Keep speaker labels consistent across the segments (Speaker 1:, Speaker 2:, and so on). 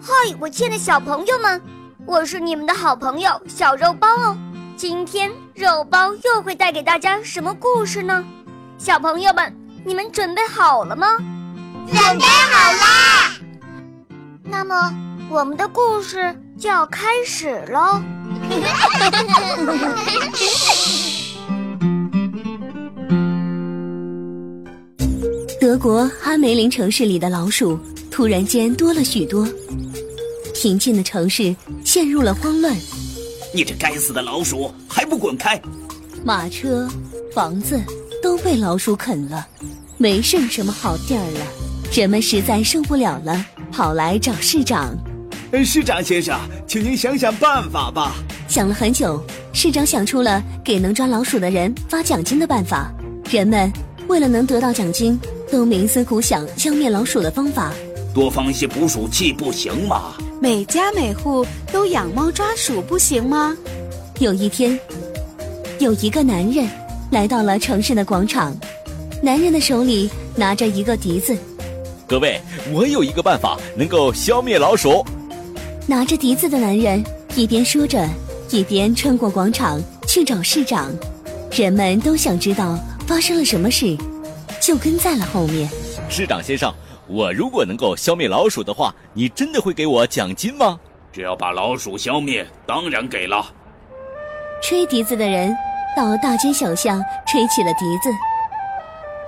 Speaker 1: 嗨，我亲爱的小朋友们，我是你们的好朋友小肉包哦。今天肉包又会带给大家什么故事呢？小朋友们，你们准备好了吗？
Speaker 2: 准备好啦！
Speaker 1: 那么，我们的故事就要开始喽。
Speaker 3: 德国哈梅林城市里的老鼠突然间多了许多，平静的城市陷入了慌乱。
Speaker 4: 你这该死的老鼠，还不滚开！
Speaker 3: 马车、房子都被老鼠啃了，没剩什么好地儿了。人们实在受不了了，跑来找市长。
Speaker 4: 市长先生，请您想想办法吧。
Speaker 3: 想了很久，市长想出了给能抓老鼠的人发奖金的办法。人们为了能得到奖金。都冥思苦想消灭老鼠的方法，
Speaker 4: 多放一些捕鼠器不行吗？
Speaker 5: 每家每户都养猫抓鼠不行吗？
Speaker 3: 有一天，有一个男人来到了城市的广场，男人的手里拿着一个笛子。
Speaker 6: 各位，我有一个办法能够消灭老鼠。
Speaker 3: 拿着笛子的男人一边说着，一边穿过广场去找市长。人们都想知道发生了什么事。就跟在了后面。
Speaker 6: 市长先生，我如果能够消灭老鼠的话，你真的会给我奖金吗？
Speaker 4: 只要把老鼠消灭，当然给了。
Speaker 3: 吹笛子的人到大街小巷吹起了笛子。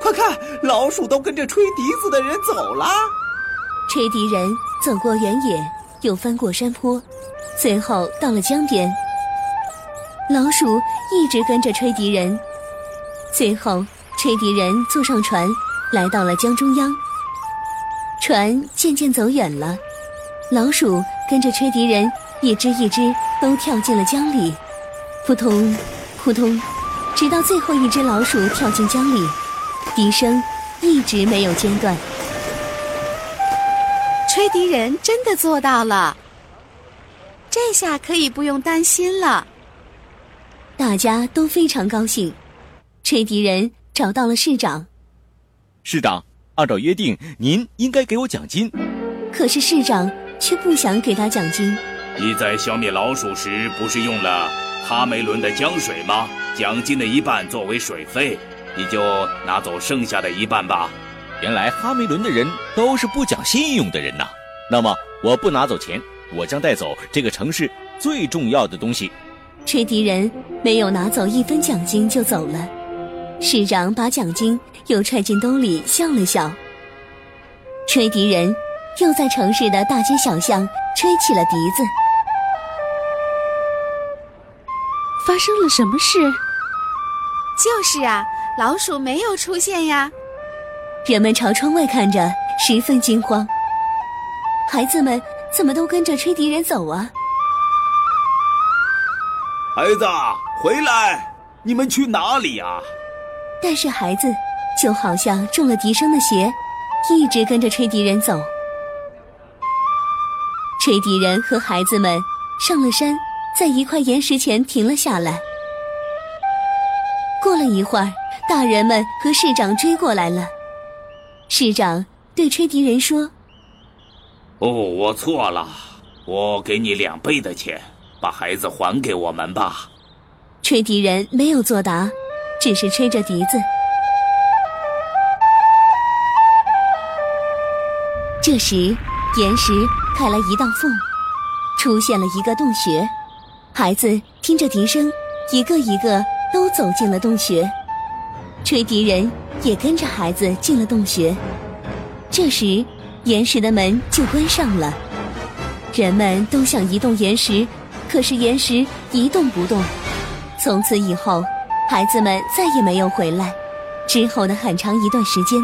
Speaker 7: 快看，老鼠都跟着吹笛子的人走了。
Speaker 3: 吹笛人走过原野，又翻过山坡，最后到了江边。老鼠一直跟着吹笛人，最后。吹笛人坐上船，来到了江中央。船渐渐走远了，老鼠跟着吹笛人一只一只都跳进了江里，扑通，扑通，直到最后一只老鼠跳进江里，笛声一直没有间断。
Speaker 5: 吹笛人真的做到了，这下可以不用担心了。
Speaker 3: 大家都非常高兴，吹笛人。找到了市长，
Speaker 6: 市长，按照约定，您应该给我奖金。
Speaker 3: 可是市长却不想给他奖金。
Speaker 4: 你在消灭老鼠时不是用了哈梅伦的江水吗？奖金的一半作为水费，你就拿走剩下的一半吧。
Speaker 6: 原来哈梅伦的人都是不讲信用的人呐。那么我不拿走钱，我将带走这个城市最重要的东西。
Speaker 3: 吹笛人没有拿走一分奖金就走了。市长把奖金又揣进兜里，笑了笑。吹笛人又在城市的大街小巷吹起了笛子。
Speaker 5: 发生了什么事？就是啊，老鼠没有出现呀。
Speaker 3: 人们朝窗外看着，十分惊慌。孩子们怎么都跟着吹笛人走啊？
Speaker 4: 孩子，回来！你们去哪里呀？
Speaker 3: 但是孩子就好像中了笛声的邪，一直跟着吹笛人走。吹笛人和孩子们上了山，在一块岩石前停了下来。过了一会儿，大人们和市长追过来了。市长对吹笛人说：“
Speaker 4: 哦，我错了，我给你两倍的钱，把孩子还给我们吧。”
Speaker 3: 吹笛人没有作答。只是吹着笛子。这时，岩石开了一道缝，出现了一个洞穴。孩子听着笛声，一个一个都走进了洞穴。吹笛人也跟着孩子进了洞穴。这时，岩石的门就关上了。人们都想移动岩石，可是岩石一动不动。从此以后。孩子们再也没有回来，之后的很长一段时间，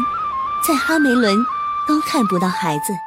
Speaker 3: 在哈梅伦都看不到孩子。